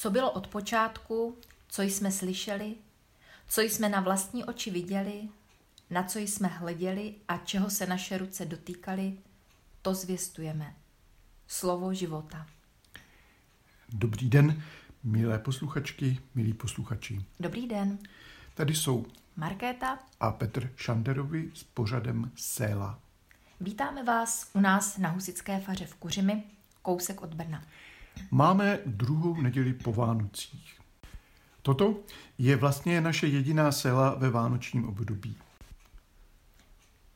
co bylo od počátku, co jsme slyšeli, co jsme na vlastní oči viděli, na co jsme hleděli a čeho se naše ruce dotýkaly, to zvěstujeme. Slovo života. Dobrý den, milé posluchačky, milí posluchači. Dobrý den. Tady jsou Markéta a Petr Šanderovi s pořadem Séla. Vítáme vás u nás na Husické faře v Kuřimi, kousek od Brna. Máme druhou neděli po Vánocích. Toto je vlastně naše jediná sela ve vánočním období.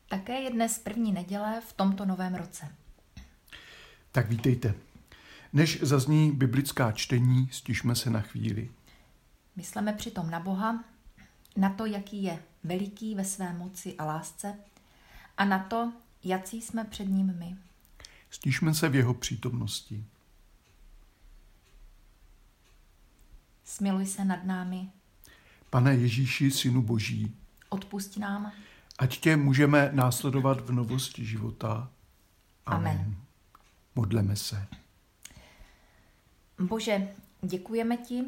Také je dnes první neděle v tomto novém roce. Tak vítejte. Než zazní biblická čtení, stižme se na chvíli. Myslíme přitom na Boha, na to, jaký je veliký ve své moci a lásce a na to, jací jsme před ním my. Stižme se v jeho přítomnosti. Smiluj se nad námi. Pane Ježíši, Synu Boží, Odpusť nám. ať tě můžeme následovat v novosti života. Amen. Modleme se. Bože, děkujeme ti,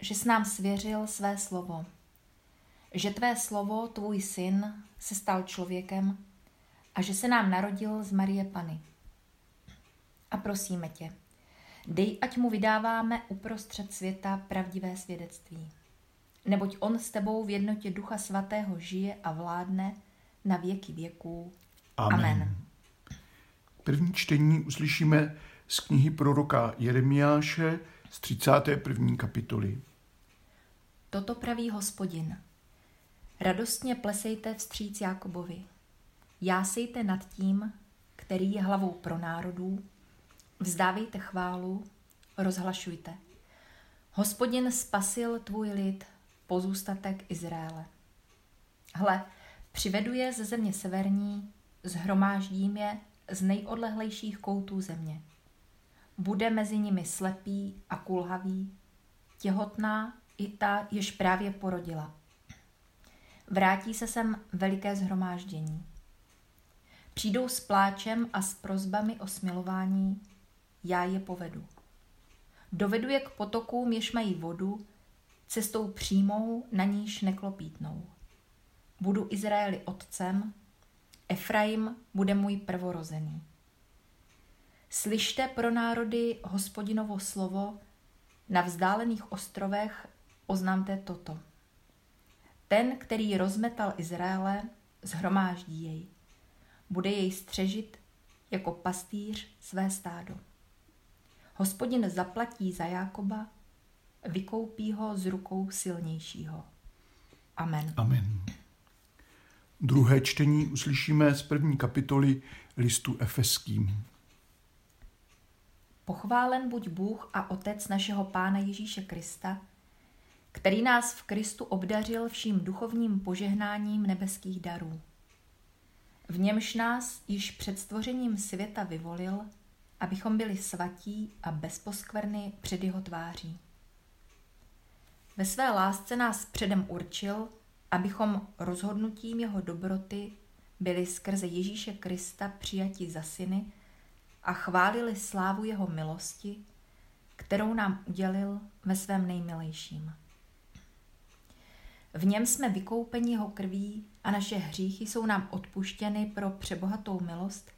že jsi nám svěřil své slovo. Že tvé slovo, tvůj syn, se stal člověkem a že se nám narodil z Marie Pany. A prosíme tě, dej, ať mu vydáváme uprostřed světa pravdivé svědectví. Neboť on s tebou v jednotě Ducha Svatého žije a vládne na věky věků. Amen. První čtení uslyšíme z knihy proroka Jeremiáše z 31. kapitoly. Toto praví hospodin. Radostně plesejte vstříc Jakobovi. Jásejte nad tím, který je hlavou pro národů. Vzdávejte chválu, rozhlašujte. Hospodin spasil tvůj lid, pozůstatek Izraele. Hle, přivedu je ze země severní, zhromáždím je z nejodlehlejších koutů země. Bude mezi nimi slepý a kulhavý, těhotná i ta, jež právě porodila. Vrátí se sem veliké zhromáždění. Přijdou s pláčem a s prozbami o smilování, já je povedu. Dovedu je k potokům, jež mají vodu, cestou přímou, na níž neklopítnou. Budu Izraeli otcem, Efraim bude můj prvorozený. Slyšte pro národy hospodinovo slovo, na vzdálených ostrovech oznámte toto. Ten, který rozmetal Izraele, zhromáždí jej. Bude jej střežit jako pastýř své stádo. Hospodin zaplatí za Jákoba, vykoupí ho z rukou silnějšího. Amen. Amen. Druhé čtení uslyšíme z první kapitoly listu Efeským. Pochválen buď Bůh a Otec našeho Pána Ježíše Krista, který nás v Kristu obdařil vším duchovním požehnáním nebeských darů. V němž nás již před stvořením světa vyvolil, abychom byli svatí a bezposkvrny před jeho tváří. Ve své lásce nás předem určil, abychom rozhodnutím jeho dobroty byli skrze Ježíše Krista přijati za syny a chválili slávu jeho milosti, kterou nám udělil ve svém nejmilejším. V něm jsme vykoupeni jeho krví a naše hříchy jsou nám odpuštěny pro přebohatou milost,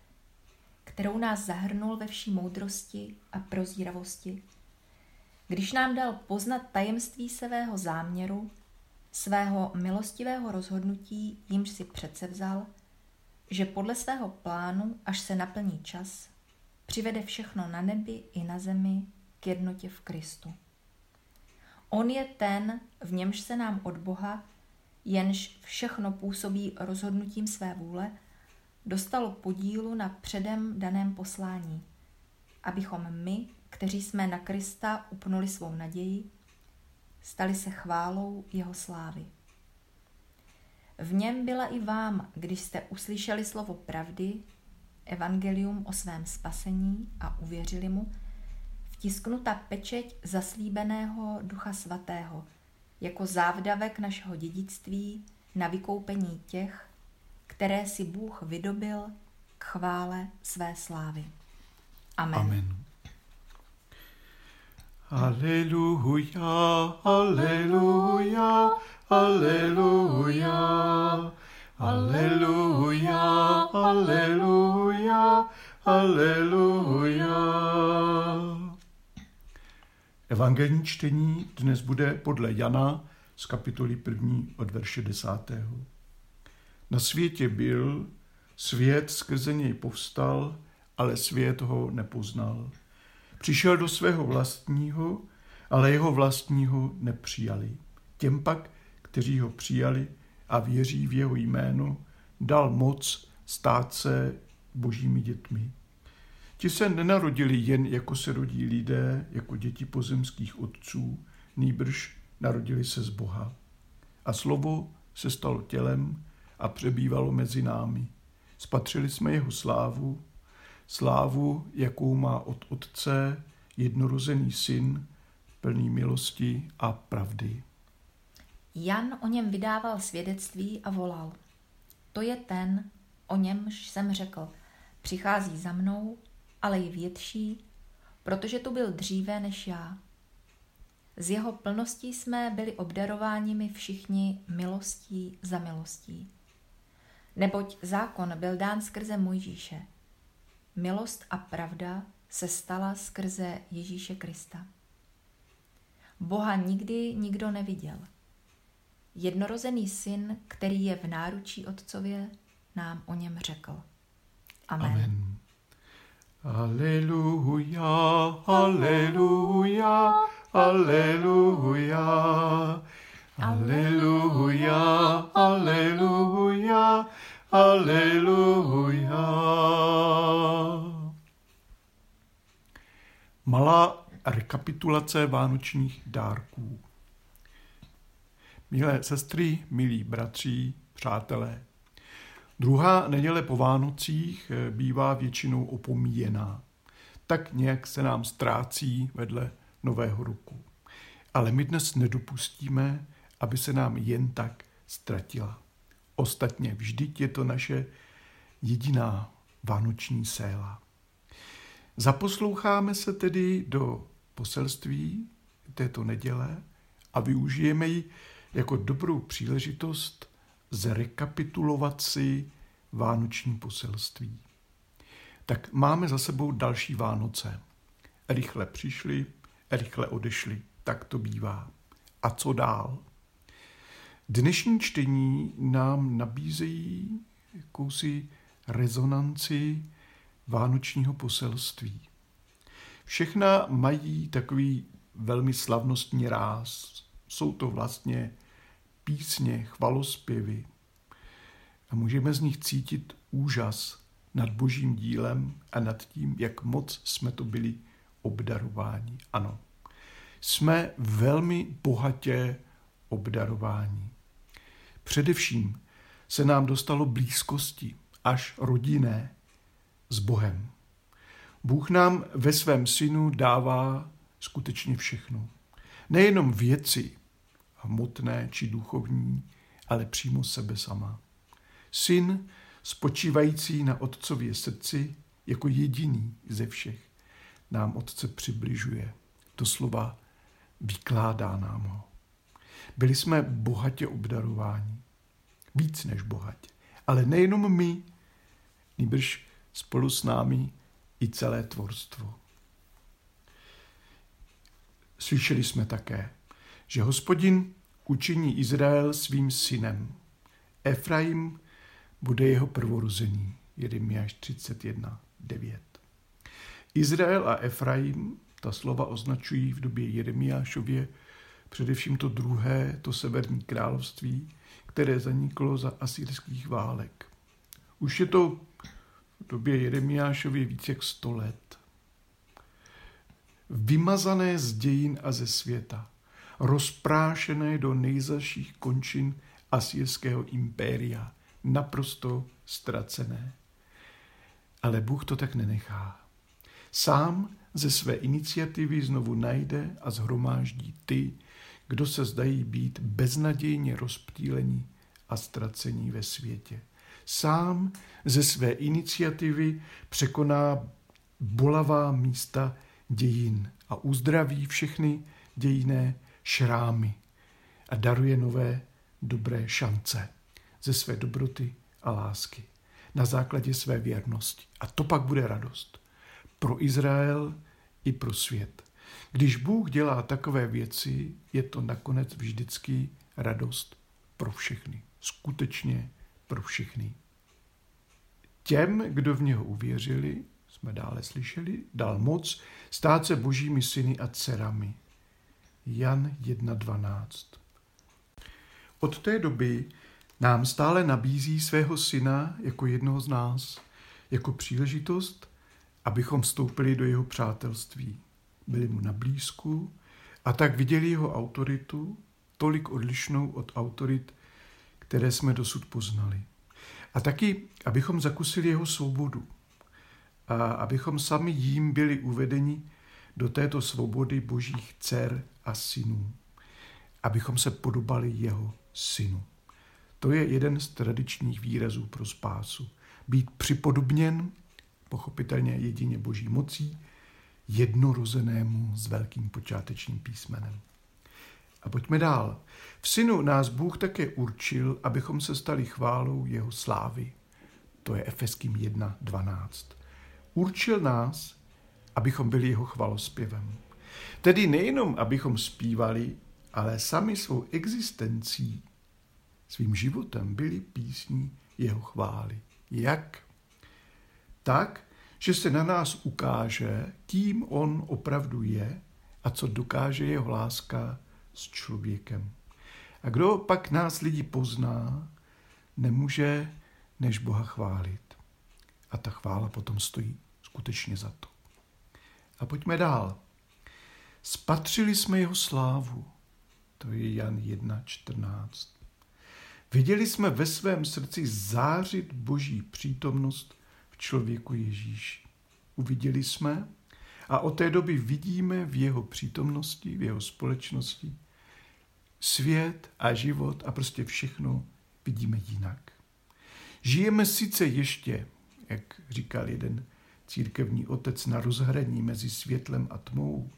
kterou nás zahrnul ve vší moudrosti a prozíravosti, když nám dal poznat tajemství svého záměru, svého milostivého rozhodnutí, jimž si předsevzal, že podle svého plánu, až se naplní čas, přivede všechno na nebi i na zemi k jednotě v Kristu. On je ten, v němž se nám od Boha, jenž všechno působí rozhodnutím své vůle, dostalo podílu na předem daném poslání, abychom my, kteří jsme na Krista upnuli svou naději, stali se chválou jeho slávy. V něm byla i vám, když jste uslyšeli slovo pravdy, evangelium o svém spasení a uvěřili mu, vtisknuta pečeť zaslíbeného Ducha Svatého, jako závdavek našeho dědictví na vykoupení těch, které si Bůh vydobil k chvále své slávy. Amen. Amen. Aleluja, aleluja, aleluja, aleluja, aleluja, aleluja. Evangelní čtení dnes bude podle Jana z kapitoly 1. od verše 10. Na světě byl, svět skrze něj povstal, ale svět ho nepoznal. Přišel do svého vlastního, ale jeho vlastního nepřijali. Těm pak, kteří ho přijali a věří v jeho jméno, dal moc stát se božími dětmi. Ti se nenarodili jen jako se rodí lidé, jako děti pozemských otců, nýbrž narodili se z Boha. A slovo se stalo tělem a přebývalo mezi námi. Spatřili jsme jeho slávu, slávu, jakou má od Otce jednorozený syn, plný milosti a pravdy. Jan o něm vydával svědectví a volal. To je ten, o němž jsem řekl, přichází za mnou, ale je větší, protože tu byl dříve než já. Z jeho plností jsme byli obdarováni my všichni milostí za milostí. Neboť zákon byl dán skrze Mojžíše. Milost a pravda se stala skrze Ježíše Krista. Boha nikdy nikdo neviděl. Jednorozený syn, který je v náručí otcově, nám o něm řekl. Amen. Amen. Aleluja, aleluja, aleluja, aleluja, aleluja, aleluja. Malá rekapitulace vánočních dárků. Milé sestry, milí bratři, přátelé, druhá neděle po Vánocích eh, bývá většinou opomíjená. Tak nějak se nám ztrácí vedle nového roku. Ale my dnes nedopustíme, aby se nám jen tak ztratila. Ostatně vždyť je to naše jediná vánoční séla. Zaposloucháme se tedy do poselství této neděle a využijeme ji jako dobrou příležitost zrekapitulovat si vánoční poselství. Tak máme za sebou další Vánoce. Rychle přišli, rychle odešli. Tak to bývá. A co dál? Dnešní čtení nám nabízejí jakousi rezonanci vánočního poselství. Všechna mají takový velmi slavnostní ráz. Jsou to vlastně písně, chvalospěvy. A můžeme z nich cítit úžas nad božím dílem a nad tím, jak moc jsme to byli obdarováni. Ano, jsme velmi bohatě obdarováni. Především se nám dostalo blízkosti, až rodinné, s Bohem. Bůh nám ve svém synu dává skutečně všechno. Nejenom věci, hmotné či duchovní, ale přímo sebe sama. Syn, spočívající na otcově srdci, jako jediný ze všech, nám otce přibližuje. To slova vykládá nám ho. Byli jsme bohatě obdarováni. Víc než bohatě. Ale nejenom my, nýbrž spolu s námi i celé tvorstvo. Slyšeli jsme také, že hospodin učiní Izrael svým synem. Efraim bude jeho prvorozený. Jeremiáš 31, 9. Izrael a Efraim, ta slova označují v době Jeremiášově především to druhé, to severní království, které zaniklo za asýrských válek. Už je to v době Jeremiášově více jak sto let. Vymazané z dějin a ze světa, rozprášené do nejzaších končin asýrského impéria, naprosto ztracené. Ale Bůh to tak nenechá. Sám ze své iniciativy znovu najde a zhromáždí ty, kdo se zdají být beznadějně rozptýlení a ztracení ve světě. Sám ze své iniciativy překoná bolavá místa dějin a uzdraví všechny dějiné šrámy a daruje nové dobré šance ze své dobroty a lásky na základě své věrnosti. A to pak bude radost pro Izrael i pro svět. Když Bůh dělá takové věci, je to nakonec vždycky radost pro všechny. Skutečně pro všechny. Těm, kdo v něho uvěřili, jsme dále slyšeli, dal moc stát se božími syny a dcerami. Jan 1.12 Od té doby nám stále nabízí svého syna jako jednoho z nás, jako příležitost, abychom vstoupili do jeho přátelství. Byli mu na blízku a tak viděli jeho autoritu, tolik odlišnou od autorit, které jsme dosud poznali. A taky, abychom zakusili jeho svobodu a abychom sami jím byli uvedeni do této svobody božích dcer a synů. Abychom se podobali jeho synu. To je jeden z tradičních výrazů pro spásu. Být připodobněn, pochopitelně jedině boží mocí, jednorozenému s velkým počátečním písmenem. A pojďme dál. V synu nás Bůh také určil, abychom se stali chválou jeho slávy. To je Efeským 1.12. Určil nás, abychom byli jeho chvalospěvem. Tedy nejenom, abychom zpívali, ale sami svou existencí, svým životem byli písní jeho chvály. Jak? Tak, že se na nás ukáže, kým on opravdu je a co dokáže jeho láska s člověkem. A kdo pak nás lidi pozná, nemůže než Boha chválit. A ta chvála potom stojí skutečně za to. A pojďme dál. Spatřili jsme jeho slávu. To je Jan 1.14. Viděli jsme ve svém srdci zářit boží přítomnost člověku Ježíši. Uviděli jsme a od té doby vidíme v jeho přítomnosti, v jeho společnosti svět a život a prostě všechno vidíme jinak. Žijeme sice ještě, jak říkal jeden církevní otec, na rozhraní mezi světlem a tmou,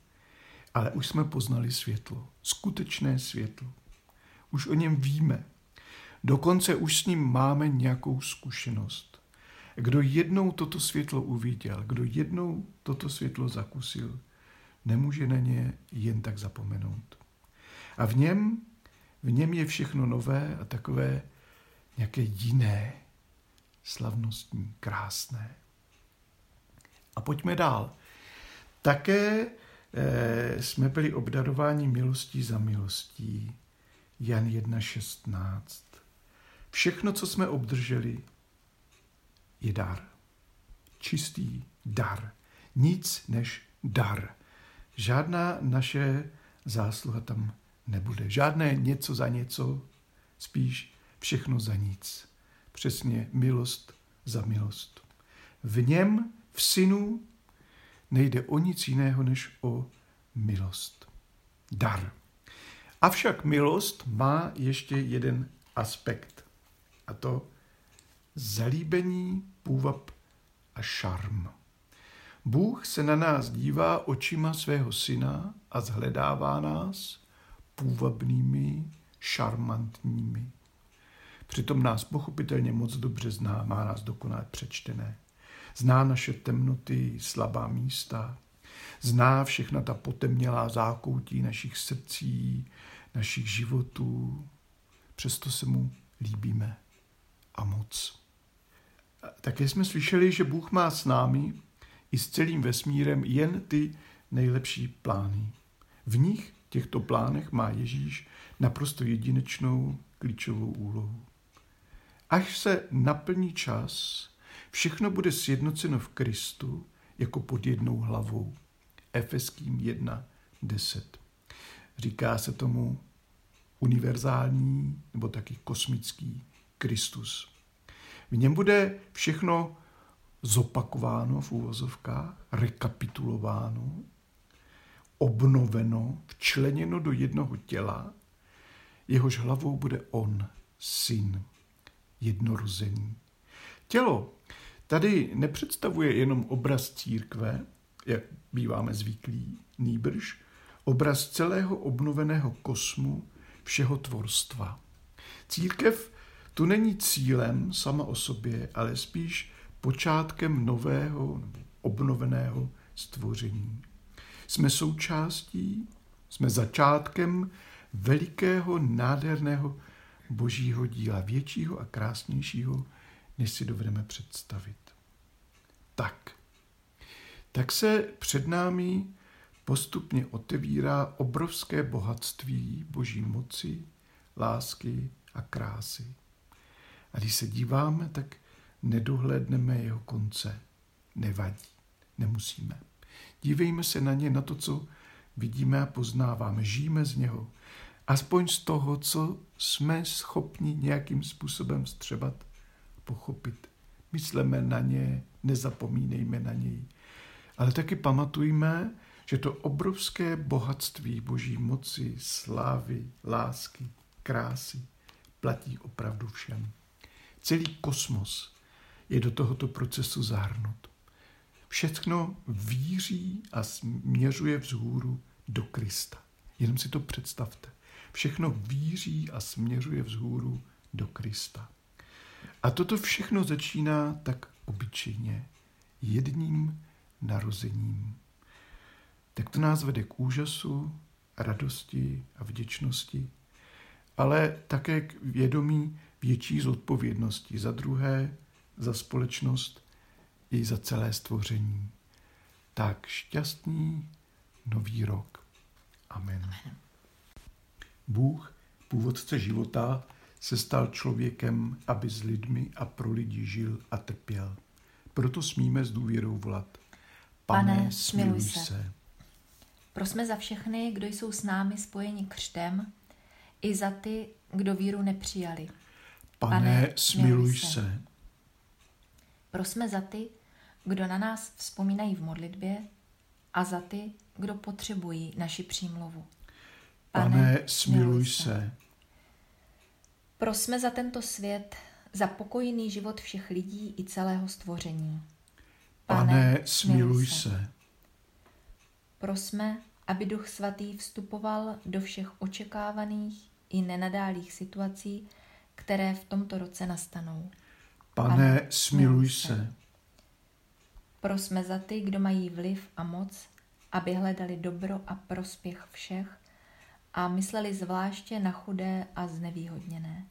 ale už jsme poznali světlo, skutečné světlo. Už o něm víme. Dokonce už s ním máme nějakou zkušenost. Kdo jednou toto světlo uviděl, kdo jednou toto světlo zakusil, nemůže na ně jen tak zapomenout. A v něm, v něm je všechno nové a takové nějaké jiné, slavnostní, krásné. A pojďme dál. Také e, jsme byli obdarováni milostí za milostí. Jan 1.16. Všechno, co jsme obdrželi, je dar. Čistý dar. Nic než dar. Žádná naše zásluha tam nebude. Žádné něco za něco, spíš všechno za nic. Přesně milost za milost. V něm, v synu, nejde o nic jiného než o milost. Dar. Avšak milost má ještě jeden aspekt. A to zalíbení, půvab a šarm. Bůh se na nás dívá očima svého syna a zhledává nás půvabnými, šarmantními. Přitom nás pochopitelně moc dobře zná, má nás dokonale přečtené. Zná naše temnoty, slabá místa, zná všechna ta potemnělá zákoutí našich srdcí, našich životů. Přesto se mu líbíme a moc. Také jsme slyšeli, že Bůh má s námi i s celým vesmírem jen ty nejlepší plány. V nich těchto plánech má Ježíš naprosto jedinečnou klíčovou úlohu. Až se naplní čas, všechno bude sjednoceno v Kristu jako pod jednou hlavou. Efeským 1.10. Říká se tomu univerzální nebo taky kosmický Kristus. V něm bude všechno zopakováno v úvozovkách, rekapitulováno, obnoveno, včleněno do jednoho těla, jehož hlavou bude on, syn, jednorozený. Tělo tady nepředstavuje jenom obraz církve, jak býváme zvyklí, nýbrž obraz celého obnoveného kosmu, všeho tvorstva. Církev tu není cílem sama o sobě, ale spíš počátkem nového nebo obnoveného stvoření. Jsme součástí, jsme začátkem velikého, nádherného božího díla, většího a krásnějšího, než si dovedeme představit. Tak, tak se před námi postupně otevírá obrovské bohatství boží moci, lásky a krásy. Když se díváme, tak nedohlédneme jeho konce. Nevadí, nemusíme. Dívejme se na ně, na to, co vidíme a poznáváme. Žijeme z něho. Aspoň z toho, co jsme schopni nějakým způsobem střebat, pochopit. Mysleme na ně, nezapomínejme na něj. Ale taky pamatujme, že to obrovské bohatství boží moci, slávy, lásky, krásy platí opravdu všem. Celý kosmos je do tohoto procesu zahrnut. Všechno víří a směřuje vzhůru do Krista. Jenom si to představte. Všechno víří a směřuje vzhůru do Krista. A toto všechno začíná tak obyčejně, jedním narozením. Tak to nás vede k úžasu, radosti a vděčnosti, ale také k vědomí větší zodpovědnosti za druhé, za společnost i za celé stvoření. Tak šťastný nový rok. Amen. Amen. Bůh, původce života, se stal člověkem, aby s lidmi a pro lidi žil a trpěl. Proto smíme s důvěrou volat. Pane, Pane smiluj se. se. Prosme za všechny, kdo jsou s námi spojeni křtem, i za ty, kdo víru nepřijali. Pane, Pane smiluj se. se. Prosme za ty, kdo na nás vzpomínají v modlitbě a za ty, kdo potřebují naši přímluvu. Pane, Pane smiluj se. se. Prosme za tento svět, za pokojný život všech lidí i celého stvoření. Pane, Pane smiluj se. se. Prosme, aby Duch Svatý vstupoval do všech očekávaných i nenadálých situací, které v tomto roce nastanou. Pane, Pane smiluj se. se. Prosme za ty, kdo mají vliv a moc, aby hledali dobro a prospěch všech a mysleli zvláště na chudé a znevýhodněné.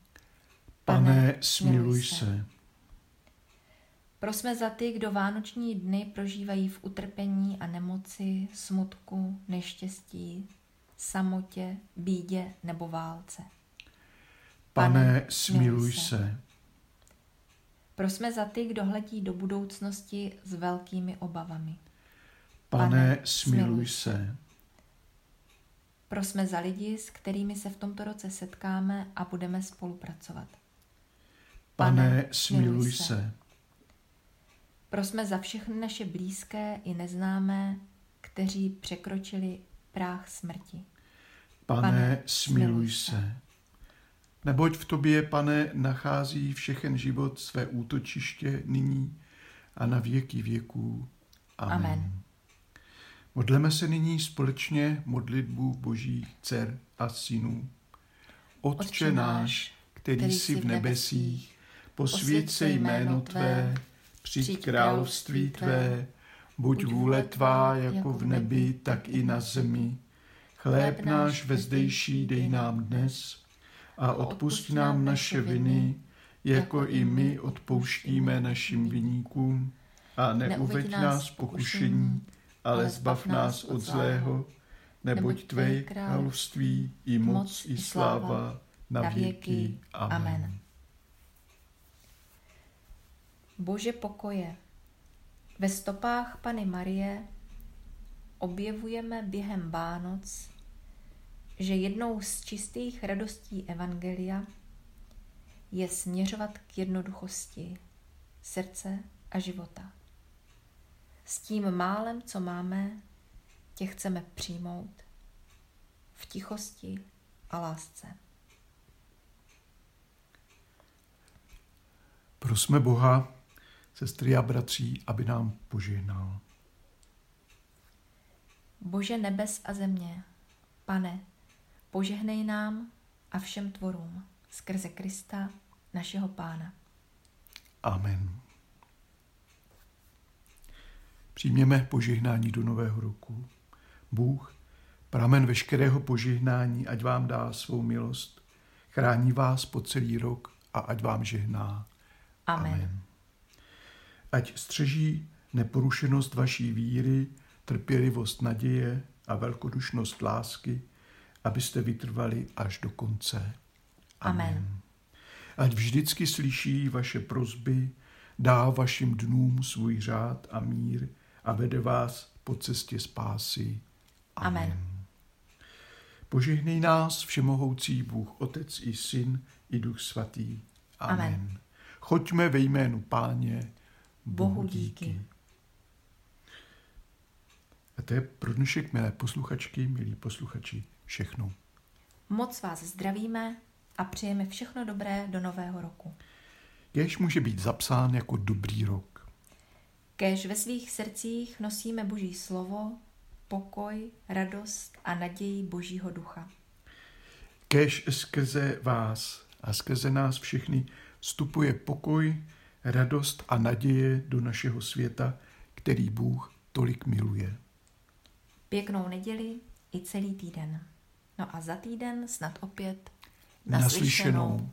Pane, Pane smiluj se. se. Prosme za ty, kdo vánoční dny prožívají v utrpení a nemoci, smutku, neštěstí, samotě, bídě nebo válce. Pane, smiluj se. Prosme za ty, kdo hledí do budoucnosti s velkými obavami. Pane, smiluj se. Prosme za lidi, s kterými se v tomto roce setkáme a budeme spolupracovat. Pane, smiluj se. Prosme za všechny naše blízké i neznámé, kteří překročili práh smrti. Pane, Pane smiluj se. Neboť v tobě, pane, nachází všechen život své útočiště nyní a na věky věků. Amen. Amen. Modleme se nyní společně modlitbu boží dcer a synů. Otče náš, který, který jsi v nebesích, posvěď se jméno Tvé, přijď království Tvé, buď vůle Tvá jako v nebi, tak i na zemi. Chléb náš vezdejší dej nám dnes a odpust nám naše viny, jako i my odpouštíme našim viníkům. A neuveď nás pokušení, ale zbav nás od zlého, neboť Tvé království i moc i sláva na věky. Amen. Bože pokoje, ve stopách Pany Marie objevujeme během Vánoc, že jednou z čistých radostí Evangelia je směřovat k jednoduchosti srdce a života. S tím málem, co máme, tě chceme přijmout v tichosti a lásce. Prosme Boha, sestry a bratří, aby nám požehnal. Bože nebes a země, pane, požehnej nám a všem tvorům skrze Krista, našeho Pána. Amen. Přijměme požehnání do nového roku. Bůh, pramen veškerého požehnání, ať vám dá svou milost, chrání vás po celý rok a ať vám žehná. Amen. Amen. Ať střeží neporušenost vaší víry, trpělivost naděje a velkodušnost lásky, abyste vytrvali až do konce. Amen. Amen. Ať vždycky slyší vaše prozby, dá vašim dnům svůj řád a mír a vede vás po cestě spásy. Amen. Amen. Požehnej nás všemohoucí Bůh, Otec i Syn i Duch Svatý. Amen. Amen. Choďme ve jménu Páně. Bohu díky. A to je pro dnešek, milé posluchačky, milí posluchači, všechno. Moc vás zdravíme a přejeme všechno dobré do nového roku. Kéž může být zapsán jako dobrý rok. Kéž ve svých srdcích nosíme Boží slovo, pokoj, radost a naději Božího ducha. Kéž skrze vás a skrze nás všechny vstupuje pokoj, radost a naděje do našeho světa, který Bůh tolik miluje. Pěknou neděli i celý týden. No a za týden snad opět naslyšenou. naslyšenou.